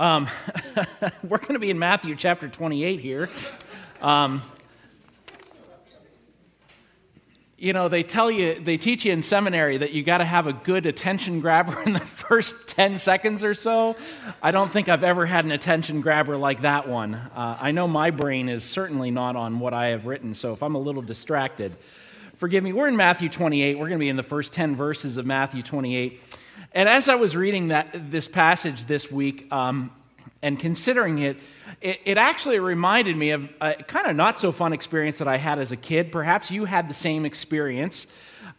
Um, we're going to be in Matthew chapter 28 here. Um, you know, they tell you, they teach you in seminary that you got to have a good attention grabber in the first 10 seconds or so. I don't think I've ever had an attention grabber like that one. Uh, I know my brain is certainly not on what I have written, so if I'm a little distracted, forgive me. We're in Matthew 28. We're going to be in the first 10 verses of Matthew 28. And as I was reading that, this passage this week um, and considering it, it, it, actually reminded me of a kind of not so fun experience that I had as a kid. Perhaps you had the same experience.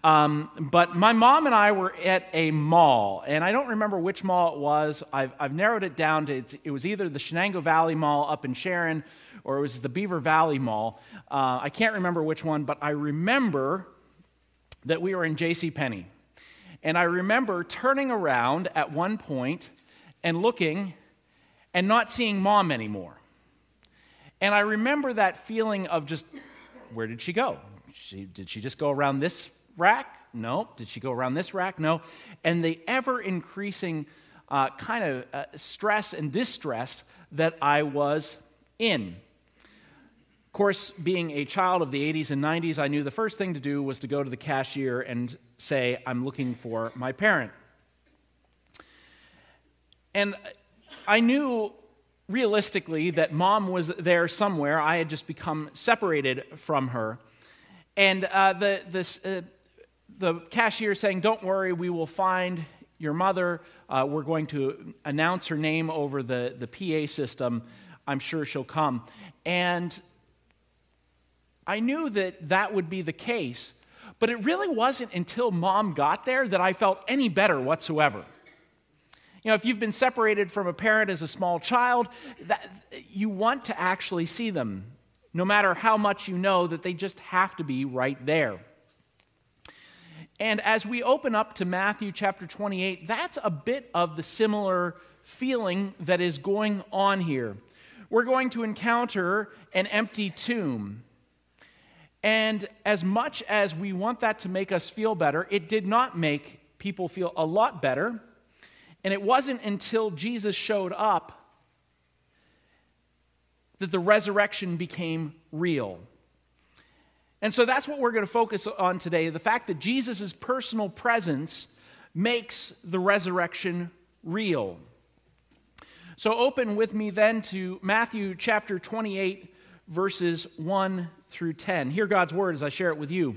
Um, but my mom and I were at a mall, and I don't remember which mall it was. I've, I've narrowed it down to it was either the Shenango Valley Mall up in Sharon or it was the Beaver Valley Mall. Uh, I can't remember which one, but I remember that we were in J.C. Penney. And I remember turning around at one point and looking and not seeing mom anymore. And I remember that feeling of just, where did she go? She, did she just go around this rack? No. Did she go around this rack? No. And the ever increasing uh, kind of uh, stress and distress that I was in. Course, being a child of the 80s and 90s, I knew the first thing to do was to go to the cashier and say, I'm looking for my parent. And I knew realistically that mom was there somewhere. I had just become separated from her. And uh, the, this, uh, the cashier saying, Don't worry, we will find your mother. Uh, we're going to announce her name over the, the PA system. I'm sure she'll come. And I knew that that would be the case. But it really wasn't until mom got there that I felt any better whatsoever. You know, if you've been separated from a parent as a small child, that, you want to actually see them, no matter how much you know that they just have to be right there. And as we open up to Matthew chapter 28, that's a bit of the similar feeling that is going on here. We're going to encounter an empty tomb. And as much as we want that to make us feel better, it did not make people feel a lot better. And it wasn't until Jesus showed up that the resurrection became real. And so that's what we're going to focus on today the fact that Jesus' personal presence makes the resurrection real. So open with me then to Matthew chapter 28, verses 1 through 10. Hear God's word as I share it with you.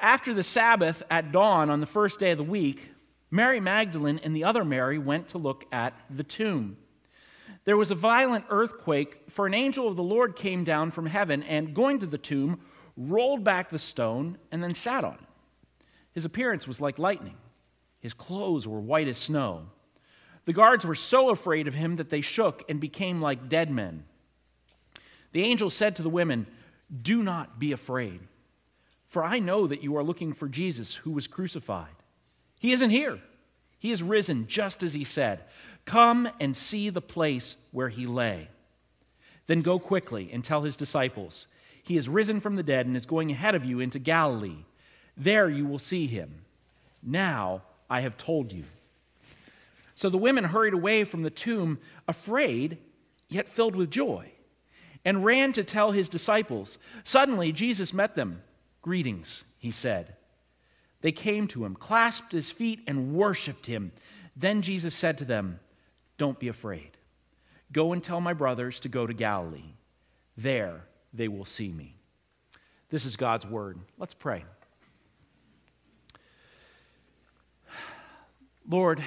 After the Sabbath at dawn on the first day of the week, Mary Magdalene and the other Mary went to look at the tomb. There was a violent earthquake, for an angel of the Lord came down from heaven and, going to the tomb, rolled back the stone and then sat on it. His appearance was like lightning, his clothes were white as snow. The guards were so afraid of him that they shook and became like dead men. The angel said to the women, Do not be afraid, for I know that you are looking for Jesus who was crucified. He isn't here, he is risen just as he said. Come and see the place where he lay. Then go quickly and tell his disciples, He is risen from the dead and is going ahead of you into Galilee. There you will see him. Now I have told you. So the women hurried away from the tomb, afraid, yet filled with joy and ran to tell his disciples. Suddenly, Jesus met them. Greetings, he said. They came to him, clasped his feet, and worshiped him. Then Jesus said to them, Don't be afraid. Go and tell my brothers to go to Galilee. There they will see me. This is God's word. Let's pray. Lord,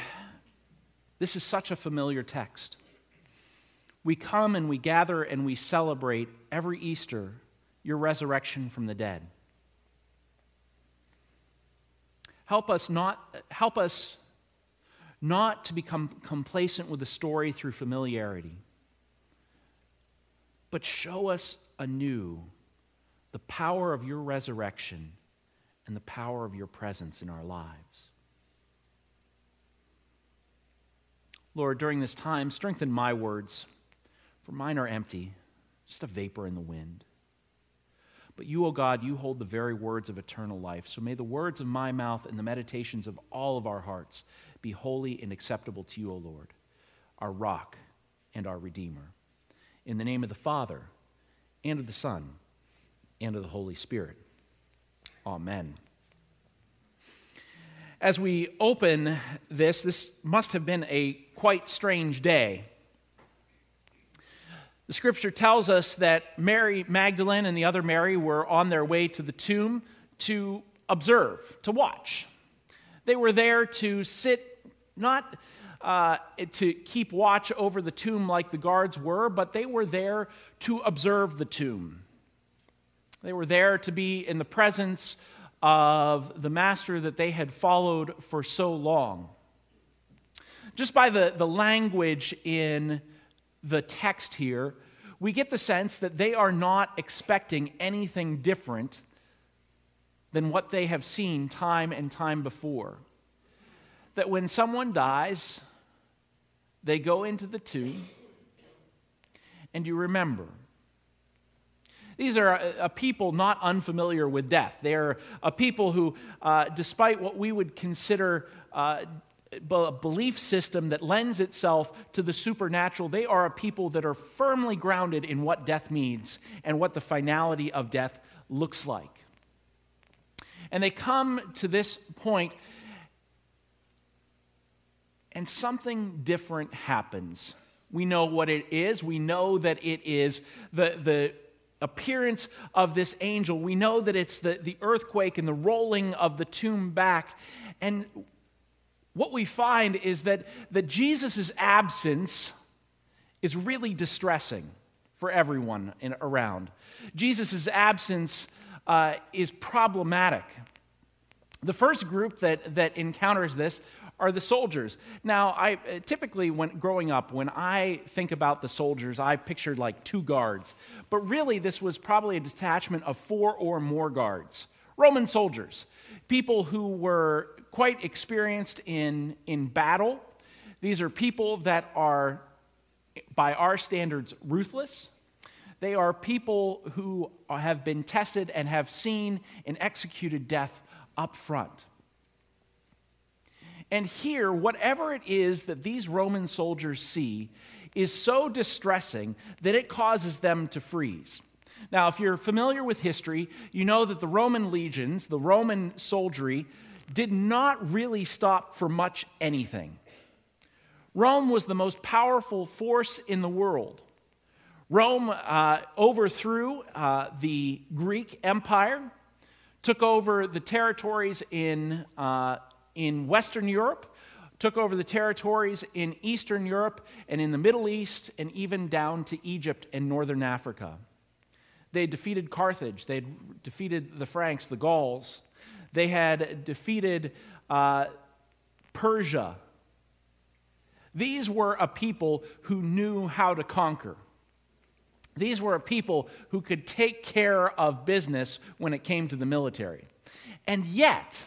this is such a familiar text. We come and we gather and we celebrate every Easter your resurrection from the dead. Help us not, help us not to become complacent with the story through familiarity, but show us anew the power of your resurrection and the power of your presence in our lives. Lord, during this time, strengthen my words for mine are empty, just a vapor in the wind. But you, O oh God, you hold the very words of eternal life. So may the words of my mouth and the meditations of all of our hearts be holy and acceptable to you, O Lord, our rock and our Redeemer. In the name of the Father, and of the Son, and of the Holy Spirit. Amen. As we open this, this must have been a quite strange day. The scripture tells us that Mary Magdalene and the other Mary were on their way to the tomb to observe, to watch. They were there to sit, not uh, to keep watch over the tomb like the guards were, but they were there to observe the tomb. They were there to be in the presence of the master that they had followed for so long. Just by the, the language in the text here, we get the sense that they are not expecting anything different than what they have seen time and time before. That when someone dies, they go into the tomb, and you remember. These are a, people not unfamiliar with death. They're a people who, uh, despite what we would consider uh, belief system that lends itself to the supernatural, they are a people that are firmly grounded in what death means and what the finality of death looks like. And they come to this point and something different happens. We know what it is. We know that it is the, the appearance of this angel. We know that it's the, the earthquake and the rolling of the tomb back. And what we find is that, that Jesus' absence is really distressing for everyone in, around. Jesus' absence uh, is problematic. The first group that, that encounters this are the soldiers. Now, I uh, typically, when growing up, when I think about the soldiers, I pictured like two guards. But really, this was probably a detachment of four or more guards. Roman soldiers, people who were quite experienced in, in battle. These are people that are, by our standards, ruthless. They are people who have been tested and have seen and executed death up front. And here, whatever it is that these Roman soldiers see is so distressing that it causes them to freeze. Now, if you're familiar with history, you know that the Roman legions, the Roman soldiery, did not really stop for much anything. Rome was the most powerful force in the world. Rome uh, overthrew uh, the Greek Empire, took over the territories in uh, in Western Europe, took over the territories in Eastern Europe and in the Middle East, and even down to Egypt and Northern Africa. They defeated Carthage, they defeated the Franks, the Gauls, they had defeated uh, Persia. These were a people who knew how to conquer. These were a people who could take care of business when it came to the military. And yet,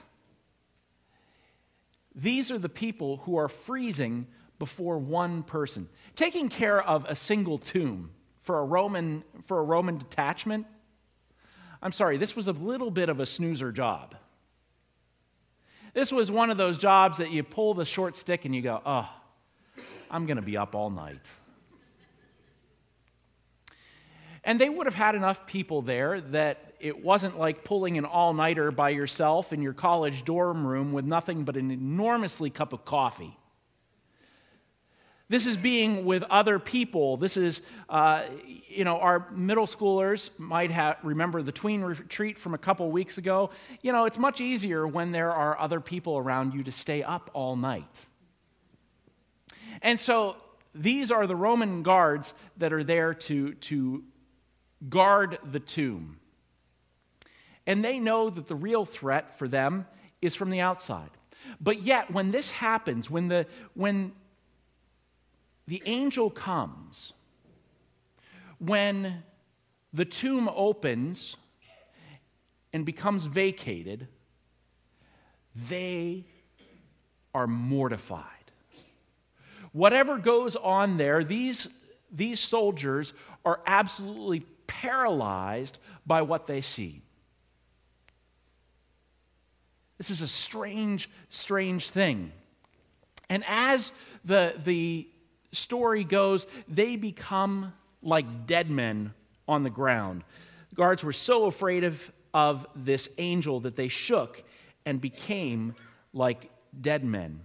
these are the people who are freezing before one person. Taking care of a single tomb for a Roman, for a Roman detachment, I'm sorry, this was a little bit of a snoozer job. This was one of those jobs that you pull the short stick and you go, oh, I'm going to be up all night. And they would have had enough people there that it wasn't like pulling an all nighter by yourself in your college dorm room with nothing but an enormously cup of coffee. This is being with other people. This is, uh, you know, our middle schoolers might have, remember the tween retreat from a couple weeks ago. You know, it's much easier when there are other people around you to stay up all night. And so these are the Roman guards that are there to, to guard the tomb. And they know that the real threat for them is from the outside. But yet, when this happens, when the, when the angel comes, when the tomb opens and becomes vacated, they are mortified. Whatever goes on there, these, these soldiers are absolutely paralyzed by what they see. This is a strange, strange thing. And as the, the story goes, they become like dead men on the ground. The guards were so afraid of, of this angel that they shook and became like dead men.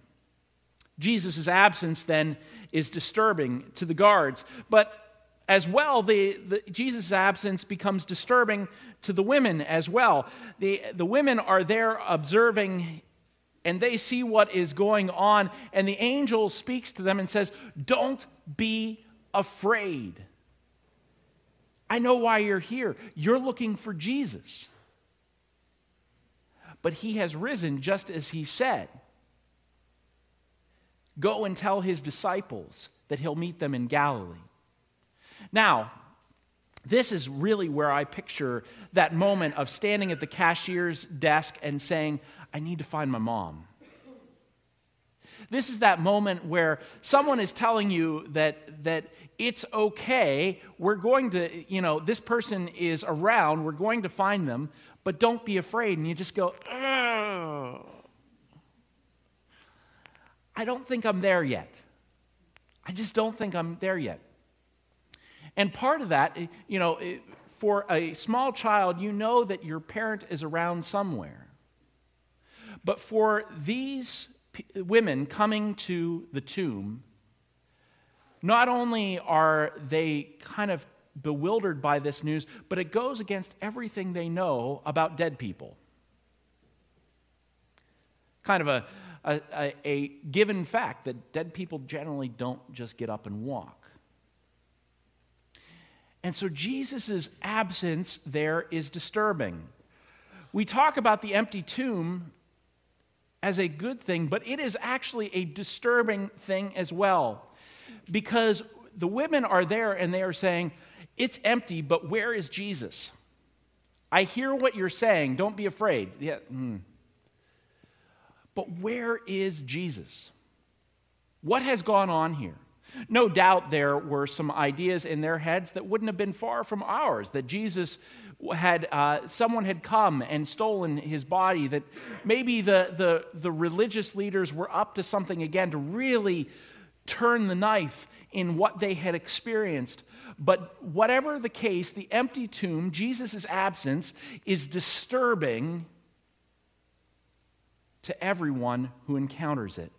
Jesus' absence then is disturbing to the guards, but as well, the, the Jesus' absence becomes disturbing to the women as well. The, the women are there observing and they see what is going on, and the angel speaks to them and says, Don't be afraid. I know why you're here. You're looking for Jesus. But he has risen just as he said. Go and tell his disciples that he'll meet them in Galilee. Now, this is really where I picture that moment of standing at the cashier's desk and saying, I need to find my mom. This is that moment where someone is telling you that, that it's okay. We're going to, you know, this person is around. We're going to find them, but don't be afraid. And you just go. I don't think I'm there yet. I just don't think I'm there yet. And part of that, you know, for a small child, you know that your parent is around somewhere. But for these women coming to the tomb, not only are they kind of bewildered by this news, but it goes against everything they know about dead people. Kind of a, a, a given fact that dead people generally don't just get up and walk. And so Jesus' absence there is disturbing. We talk about the empty tomb as a good thing, but it is actually a disturbing thing as well. Because the women are there and they are saying, It's empty, but where is Jesus? I hear what you're saying. Don't be afraid. Yeah. Mm. But where is Jesus? What has gone on here? No doubt there were some ideas in their heads that wouldn't have been far from ours that Jesus had uh, someone had come and stolen his body that maybe the, the, the religious leaders were up to something again to really turn the knife in what they had experienced. But whatever the case the empty tomb jesus' absence is disturbing to everyone who encounters it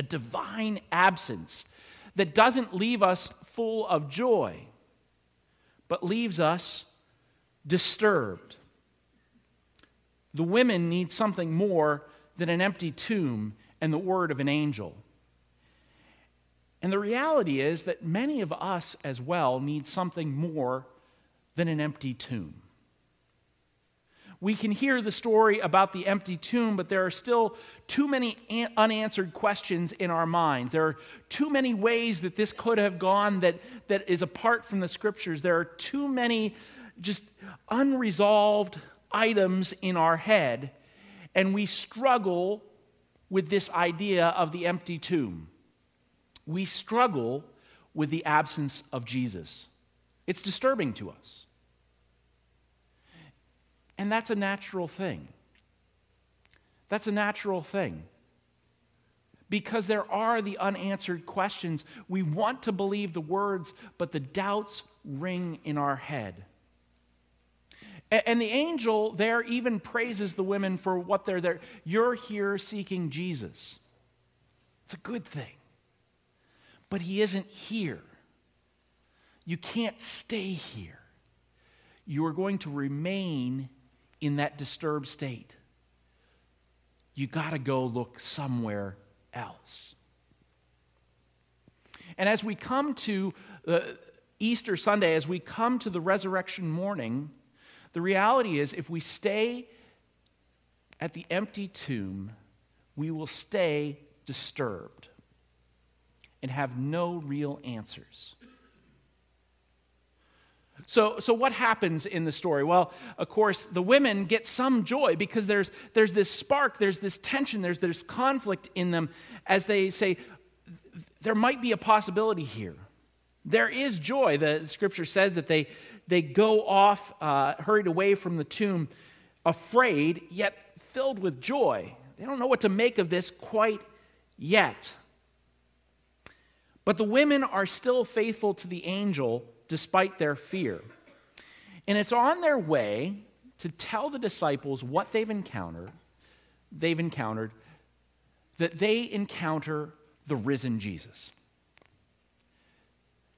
a divine absence that doesn't leave us full of joy, but leaves us disturbed. The women need something more than an empty tomb and the word of an angel. And the reality is that many of us as well need something more than an empty tomb. We can hear the story about the empty tomb, but there are still too many unanswered questions in our minds. There are too many ways that this could have gone that, that is apart from the scriptures. There are too many just unresolved items in our head, and we struggle with this idea of the empty tomb. We struggle with the absence of Jesus. It's disturbing to us. And that's a natural thing. That's a natural thing. Because there are the unanswered questions. We want to believe the words, but the doubts ring in our head. And the angel there even praises the women for what they're there. You're here seeking Jesus. It's a good thing. But he isn't here. You can't stay here. You are going to remain in that disturbed state, you got to go look somewhere else. And as we come to uh, Easter Sunday, as we come to the resurrection morning, the reality is if we stay at the empty tomb, we will stay disturbed and have no real answers. So, so what happens in the story? Well, of course, the women get some joy because there's, there's this spark, there's this tension, there's this conflict in them as they say, there might be a possibility here. There is joy. The scripture says that they, they go off, uh, hurried away from the tomb, afraid, yet filled with joy. They don't know what to make of this quite yet. But the women are still faithful to the angel despite their fear. And it's on their way to tell the disciples what they've encountered, they've encountered, that they encounter the risen Jesus.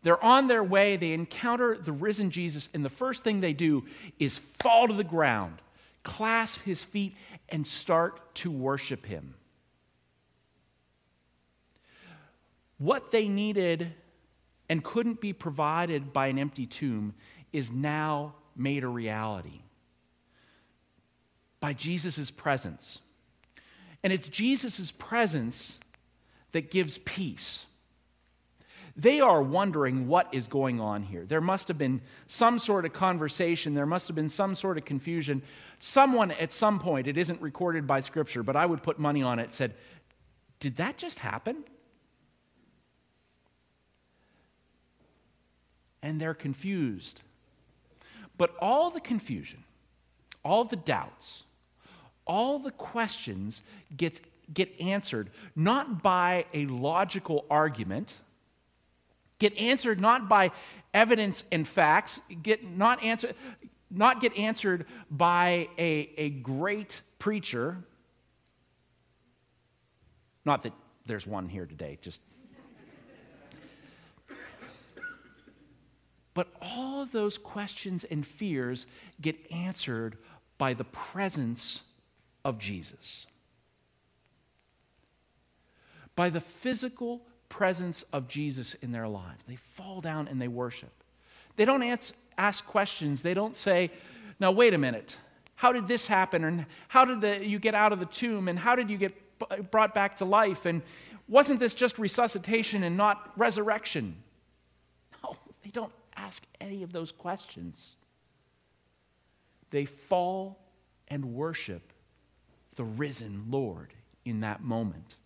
They're on their way, they encounter the risen Jesus, and the first thing they do is fall to the ground, clasp his feet, and start to worship him. What they needed and couldn't be provided by an empty tomb is now made a reality by Jesus' presence. And it's Jesus' presence that gives peace. They are wondering what is going on here. There must have been some sort of conversation, there must have been some sort of confusion. Someone at some point, it isn't recorded by Scripture, but I would put money on it, said, Did that just happen? And they're confused. But all the confusion, all the doubts, all the questions get, get answered not by a logical argument, get answered not by evidence and facts, get not answered not get answered by a, a great preacher. Not that there's one here today, just But all of those questions and fears get answered by the presence of Jesus. By the physical presence of Jesus in their lives. They fall down and they worship. They don't ask, ask questions. They don't say, now, wait a minute. How did this happen? And how did the, you get out of the tomb? And how did you get brought back to life? And wasn't this just resuscitation and not resurrection? No, they don't ask any of those questions. They fall and worship the risen Lord in that moment.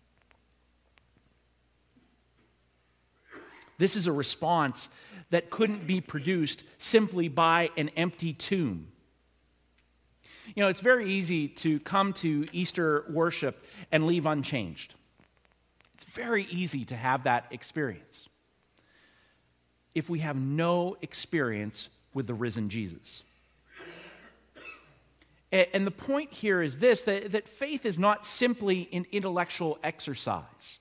This is a response that couldn't be produced simply by an empty tomb. You know, it's very easy to come to Easter worship and leave unchanged. It's very easy to have that experience if we have no experience with the risen Jesus. And the point here is this that, that faith is not simply an intellectual exercise.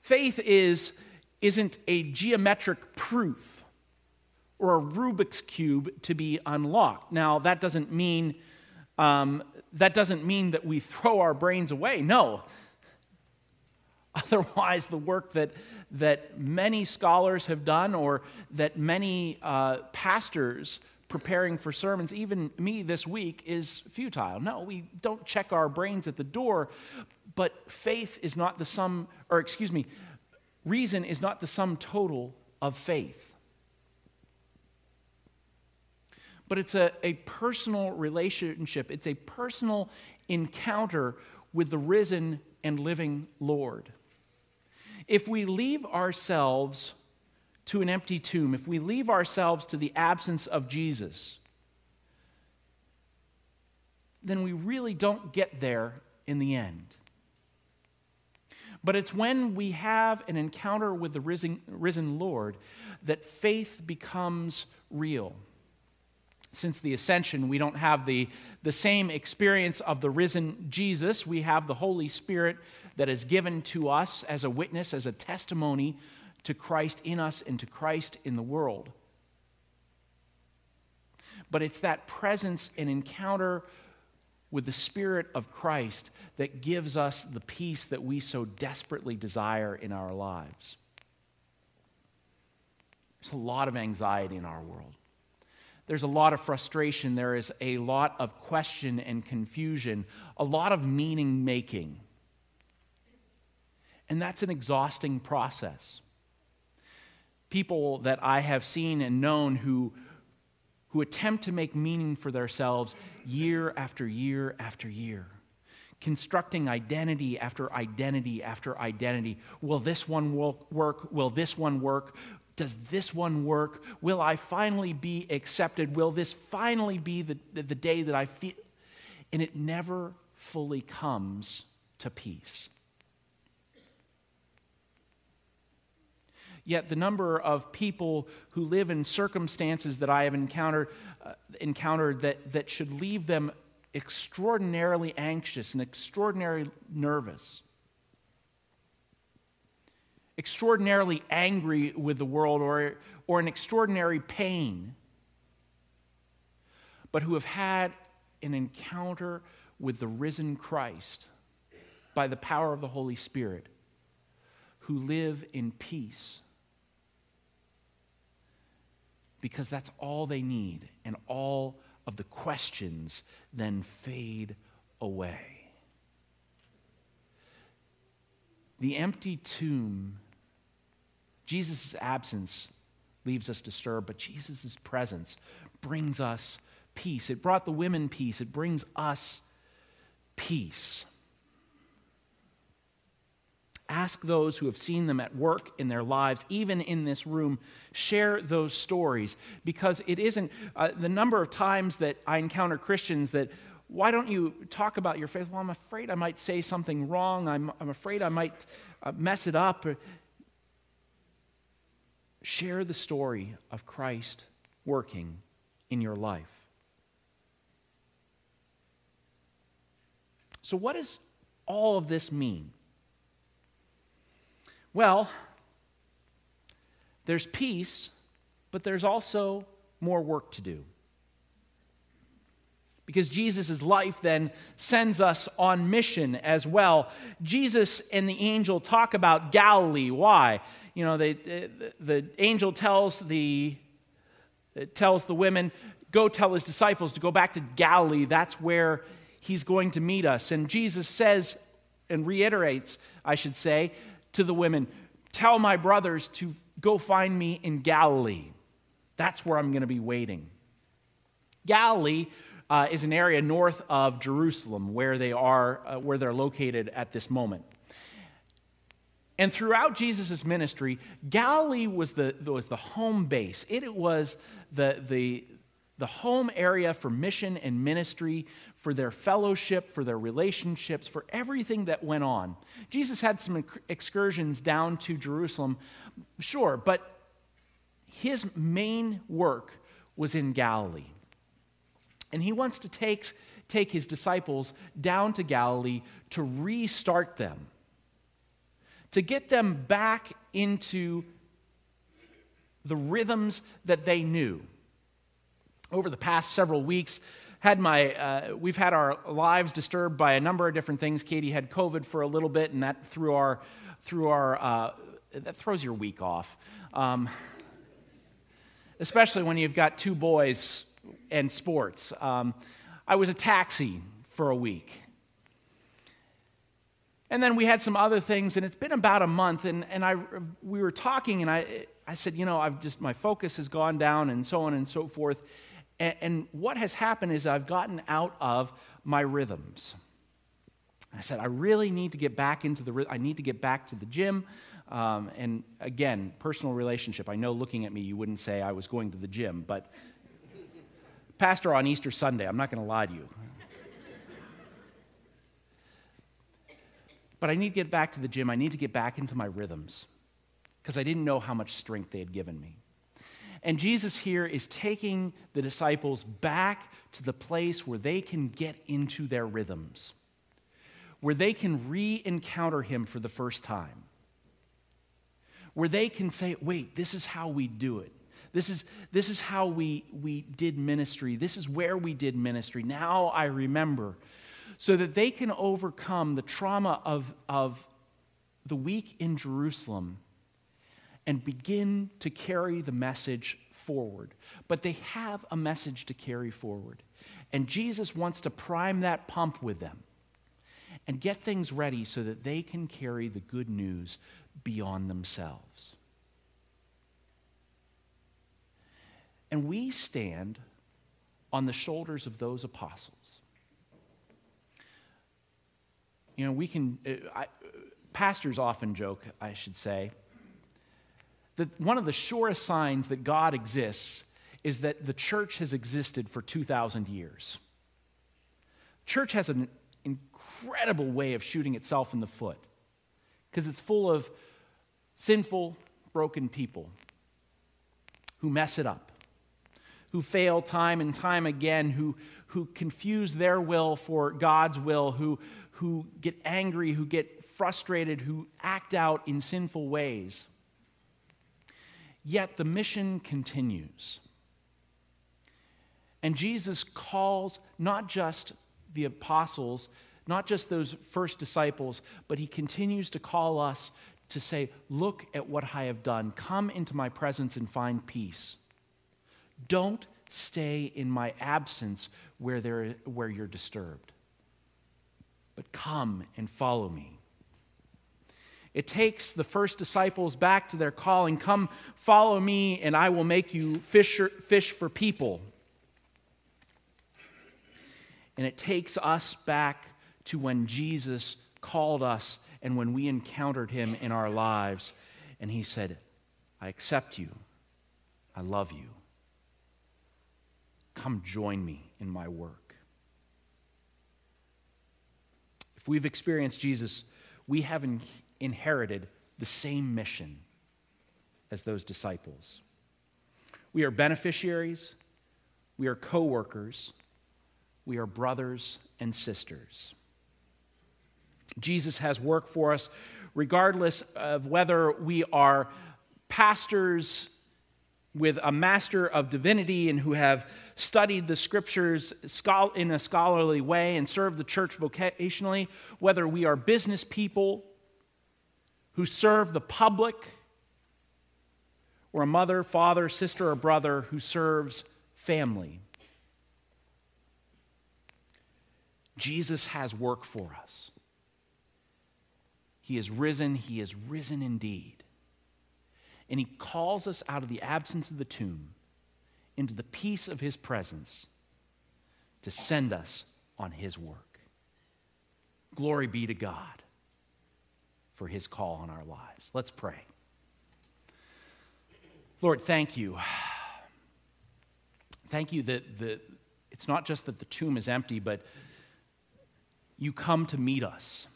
Faith is, isn't a geometric proof or a Rubik's Cube to be unlocked. Now, that doesn't mean, um, that doesn't mean that we throw our brains away. No. Otherwise, the work that, that many scholars have done or that many uh, pastors preparing for sermons, even me this week, is futile. No, we don't check our brains at the door, but faith is not the sum, or excuse me, reason is not the sum total of faith. But it's a, a personal relationship, it's a personal encounter with the risen and living Lord. If we leave ourselves to an empty tomb, if we leave ourselves to the absence of Jesus, then we really don't get there in the end. But it's when we have an encounter with the risen, risen Lord that faith becomes real. Since the ascension, we don't have the, the same experience of the risen Jesus. We have the Holy Spirit that is given to us as a witness, as a testimony to Christ in us and to Christ in the world. But it's that presence and encounter with the Spirit of Christ that gives us the peace that we so desperately desire in our lives. There's a lot of anxiety in our world. There's a lot of frustration. There is a lot of question and confusion, a lot of meaning making. And that's an exhausting process. People that I have seen and known who, who attempt to make meaning for themselves year after year after year, constructing identity after identity after identity. Will this one work? Will this one work? Does this one work? Will I finally be accepted? Will this finally be the, the day that I feel? And it never fully comes to peace. Yet the number of people who live in circumstances that I have encountered, uh, encountered that, that should leave them extraordinarily anxious and extraordinarily nervous, extraordinarily angry with the world, or, or in extraordinary pain, but who have had an encounter with the risen Christ by the power of the Holy Spirit, who live in peace. Because that's all they need, and all of the questions then fade away. The empty tomb, Jesus' absence leaves us disturbed, but Jesus' presence brings us peace. It brought the women peace, it brings us peace. Ask those who have seen them at work in their lives, even in this room, share those stories because it isn't uh, the number of times that I encounter Christians that, why don't you talk about your faith? Well, I'm afraid I might say something wrong. I'm, I'm afraid I might uh, mess it up. Share the story of Christ working in your life. So, what does all of this mean? Well, there's peace, but there's also more work to do. Because Jesus' life then sends us on mission as well. Jesus and the angel talk about Galilee. Why? You know, they, the angel tells the, tells the women, go tell his disciples to go back to Galilee. That's where he's going to meet us. And Jesus says and reiterates, I should say, to the women, Tell my brothers to go find me in Galilee. That's where I'm going to be waiting. Galilee uh, is an area north of Jerusalem where they are, uh, where they're located at this moment. And throughout Jesus' ministry, Galilee was the, was the home base. It, it was the, the, the home area for mission and ministry, for their fellowship, for their relationships, for everything that went on. Jesus had some excursions down to Jerusalem, sure, but his main work was in Galilee. And he wants to take, take his disciples down to Galilee to restart them, to get them back into the rhythms that they knew over the past several weeks had my uh, we've had our lives disturbed by a number of different things. Katie had covid for a little bit and that threw our threw our uh, that throws your week off. Um, especially when you've got two boys and sports. Um, i was a taxi for a week. And then we had some other things and it's been about a month and, and I, we were talking and I, I said you know i've just my focus has gone down and so on and so forth and, and what has happened is I've gotten out of my rhythms. I said, I really need to get back into the, I need to get back to the gym. Um, and again, personal relationship. I know looking at me, you wouldn't say I was going to the gym, but pastor on Easter Sunday, I'm not going to lie to you. but I need to get back to the gym. I need to get back into my rhythms because I didn't know how much strength they had given me. And Jesus here is taking the disciples back to the place where they can get into their rhythms, where they can re encounter Him for the first time, where they can say, wait, this is how we do it. This is, this is how we, we did ministry. This is where we did ministry. Now I remember. So that they can overcome the trauma of, of the week in Jerusalem and begin to carry the message forward. But they have a message to carry forward. And Jesus wants to prime that pump with them and get things ready so that they can carry the good news beyond themselves. And we stand on the shoulders of those apostles. You know, we can, uh, I, pastors often joke, I should say, that one of the surest signs that God exists is that the church has existed for 2,000 years. Church has an incredible way of shooting itself in the foot because it's full of sinful, broken people who mess it up, who fail time and time again, who, who confuse their will for God's will, who, who get angry, who get frustrated, who act out in sinful ways. Yet the mission continues. And Jesus calls not just the apostles, not just those first disciples, but he continues to call us to say, Look at what I have done. Come into my presence and find peace. Don't stay in my absence where, there, where you're disturbed, but come and follow me. It takes the first disciples back to their calling come, follow me, and I will make you fisher, fish for people. And it takes us back to when Jesus called us and when we encountered him in our lives. And he said, I accept you. I love you. Come join me in my work. If we've experienced Jesus, we have inherited the same mission as those disciples. We are beneficiaries, we are co workers, we are brothers and sisters. Jesus has work for us regardless of whether we are pastors with a master of divinity and who have studied the scriptures in a scholarly way and served the church vocationally, whether we are business people who serve the public, or a mother, father, sister, or brother who serves family. Jesus has work for us. He is risen, he is risen indeed. And he calls us out of the absence of the tomb into the peace of his presence to send us on his work. Glory be to God for his call on our lives. Let's pray. Lord, thank you. Thank you that the, it's not just that the tomb is empty, but you come to meet us.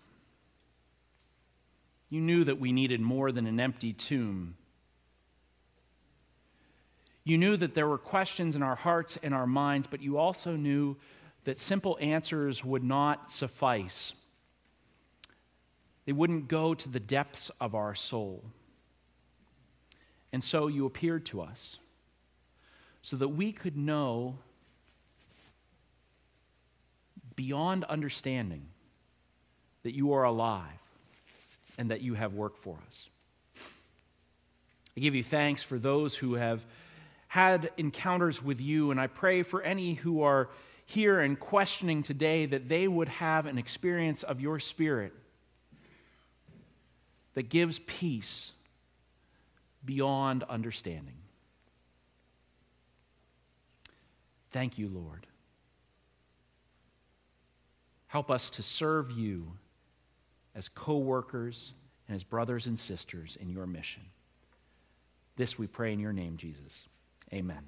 You knew that we needed more than an empty tomb. You knew that there were questions in our hearts and our minds, but you also knew that simple answers would not suffice. They wouldn't go to the depths of our soul. And so you appeared to us so that we could know beyond understanding that you are alive and that you have work for us. I give you thanks for those who have had encounters with you, and I pray for any who are here and questioning today that they would have an experience of your Spirit that gives peace beyond understanding. Thank you, Lord. Help us to serve you as co workers and as brothers and sisters in your mission. This we pray in your name, Jesus. Amen.